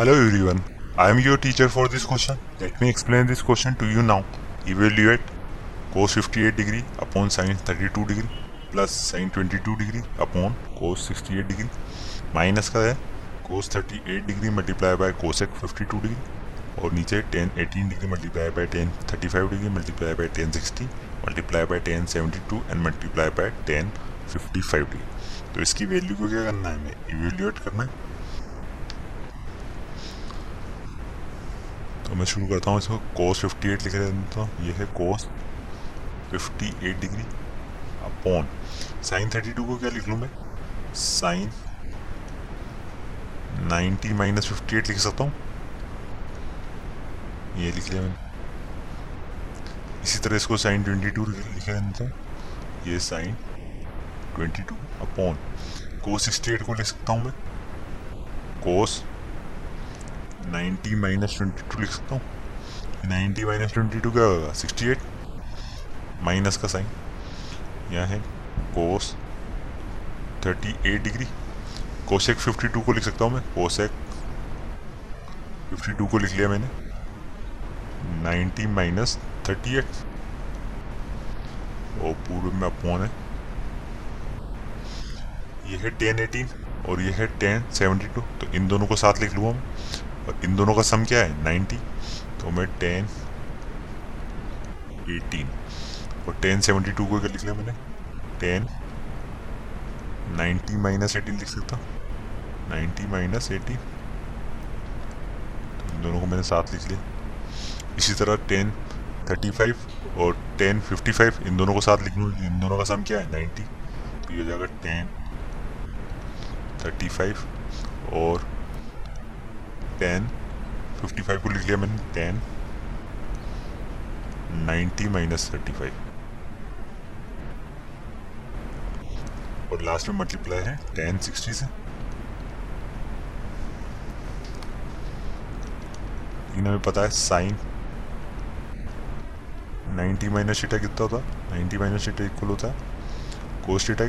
Hello everyone, I am your teacher for this question. Let me explain this question to you now. Evaluate cos 58 degree upon sin 32 degree plus sin 22 degree upon cos 68 degree minus का है cos 38 degree multiply by cosec 52 degree और नीचे 10 18 degree multiply by 10 35 degree multiply by 10 60 multiply by 10 72 and multiply by 10 55 degree तो इसकी value को क्या करना है हमें इवेल्यूएट करना है तो मैं शुरू करता हूँ इसको। कोस 58 लिख देता हूँ ये है कोस 58 डिग्री अपॉन साइन 32 को क्या लिख लूँ मैं? साइन 90 माइनस फिफ्टी एट लिख सकता हूँ। ये लिख लिया मैंने। इसी तरह इसको साइन 22 लिखा देता हूँ ये साइन 22 अपॉन कोस 68 को लिख सकता हूँ मैं। कोस 90 माइनस ट्वेंटी टू लिख सकता हूँ। 90 माइनस ट्वेंटी टू क्या होगा 68 माइनस का साइन। यहाँ है कोस 38 डिग्री कोसेक 52 को लिख सकता हूँ मैं। कोसेक 52 को लिख लिया मैंने। 90 माइनस थर्टी एट और पूर्व में अपॉन है। ये है टेन एटीन और ये है टेन सेवेंटी टू तो इन दोनों को साथ लिख लूँगा मैं। और इन दोनों का सम क्या है? नाइन्टी तो मैं टेन एटीन और टेन सेवेंटी टू को क्या लिख लिया मैंने? टेन नाइन्टी माइनस एटीन लिख सकता नाइन्टी माइनस एटीन तो इन दोनों को मैंने साथ लिख लिया। इसी तरह टेन थर्टी फाइव और टेन फिफ्टी फाइव इन दोनों को साथ लिख लूँ इन दोनों का सम क्या है? नाइन्टी तो ये हो जाएगा टेन थर्टी फाइव और टेन फिफ्टी फाइव को लिख लिया मैंने tan ninety minus thirty five और लास्ट में मल्टीप्लाई है टेन सिक्सटी से। लेकिन हमें पता है साइन नाइन्टी माइनस शीटा कितना होता? है नाइन्टी माइनस शीटा इक्वल होता है। Cos theta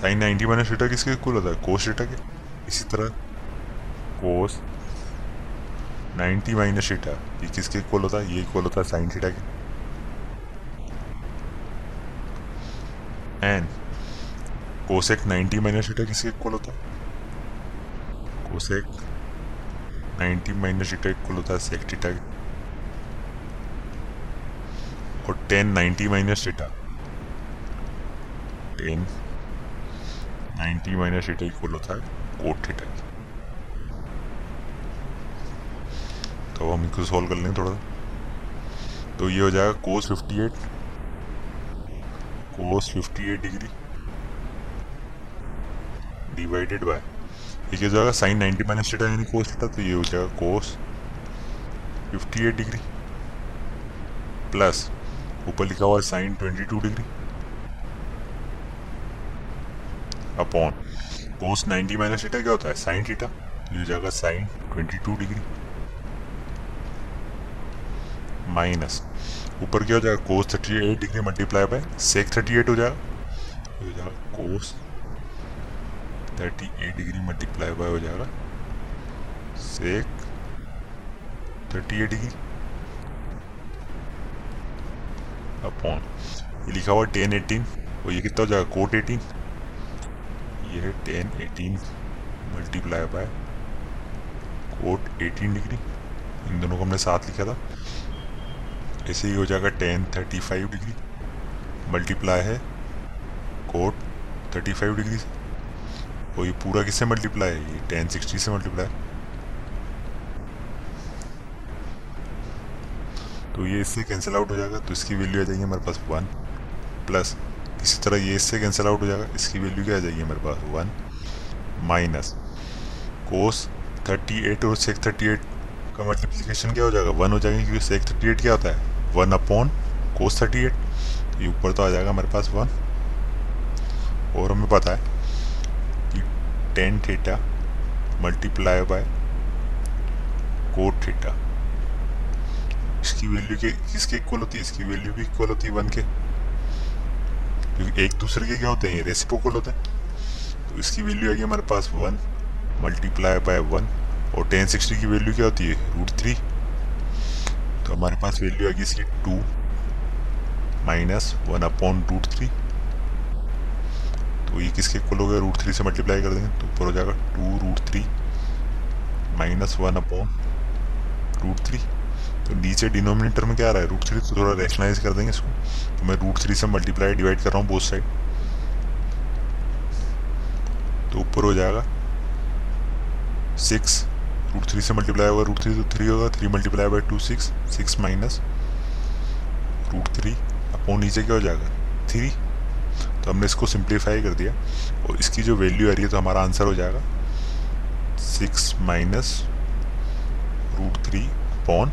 sine ninety minus theta किसके इक्वल होता है कोस शीटा के। इसी तरह। कोस नाइन्टी माइनस शीटा ये किसके इक्वल होता है ये इक्वल होता है साइन शीटा के and cosec ninety minus theta किसके इक्वल होता है cosec ninety minus theta equal होता है सेक टीटा और tan ninety minus theta tan ninety minus theta equal होता है कोट थीटा तो हम इसको सॉल्व कर लेंगे थोड़ा। तो ये हो जाएगा cos fifty eight cos fifty eight degree divided by ये हो जाएगा साइन नाइन्टी माइनस थीटा यानी कोस थीटा तो ये हो जाएगा cos fifty eight degree plus ऊपर लिखा हुआ है sine twenty two degree upon. Cos ninety minus theta क्या होता है? साइन थीटा ये जाएगा sine twenty two degree minus ऊपर क्या हो जाएगा? Cos thirty eight degree multiply by sec thirty eight हो जाएगा। हो जाएगा cos thirty eight degree multiply by हो जाएगा sec thirty eight degree upon ये लिखा हुआ टेन एटीन और ये कितना हो जाएगा? कोट एटीन ये है tan eighteen multiply by cot eighteen degree इन दोनों को हमने साथ लिखा था। ऐसे ही हो जाएगा tan thirty five degree multiply है कोट थर्टी फाइव डिग्री से और ये पूरा किससे मल्टीप्लाई है? ये टेन सिक्सटी से मल्टीप्लाई तो ये इससे कैंसिल आउट हो जाएगा तो इसकी वैल्यू आ जाएगी हमारे पास वन प्लस इसी तरह ये इससे कैंसिल आउट हो जाएगा। इसकी वैल्यू क्या आ जाएगी हमारे पास? One minus cos thirty eight और सेक थर्टी एट का मल्टीप्लीकेशन क्या हो जाएगा? वन हो जाएगा क्योंकि सेक थर्टी एट क्या होता है? One upon cos thirty eight ये ऊपर तो आ जाएगा हमारे पास वन और हमें पता है कि tan theta multiply by cot theta इसकी वैल्यू के किसके इक्वल होती है? इसकी वैल्यू भी इक्वल होती है वन के। क्योंकि एक दूसरे के क्या होते हैं? रेसिप्रोकल होते हैं। तो इसकी वैल्यू आएगी हमारे पास वन मल्टीप्लाई बाय वन और टेन सिक्सटी की वैल्यू क्या होती है? रूट थ्री तो हमारे पास वैल्यू आएगी इसकी two minus one upon root three तो ये किसके इक्वल हो गया? रूट थ्री से मल्टीप्लाई कर देंगे तो ऊपर हो जाएगा two root three minus one upon root three तो नीचे डिनोमिनेटर में क्या रहा है? रूट थ्री तो थोड़ा रैशनलाइज कर देंगे इसको। तो मैं रूट थ्री से मल्टीप्लाई डिवाइड कर रहा हूँ बोथ साइड तो ऊपर हो जाएगा सिक्स रूट थ्री से मल्टीप्लाई होगा रूट थ्री तो थ्री होगा three multiply by two six six minus root three upon नीचे क्या हो जाएगा? थ्री तो हमने इसको सिंप्लीफाई कर दिया। और इसकी जो वैल्यू आ रही है तो हमारा आंसर हो जाएगा। Six minus root three upon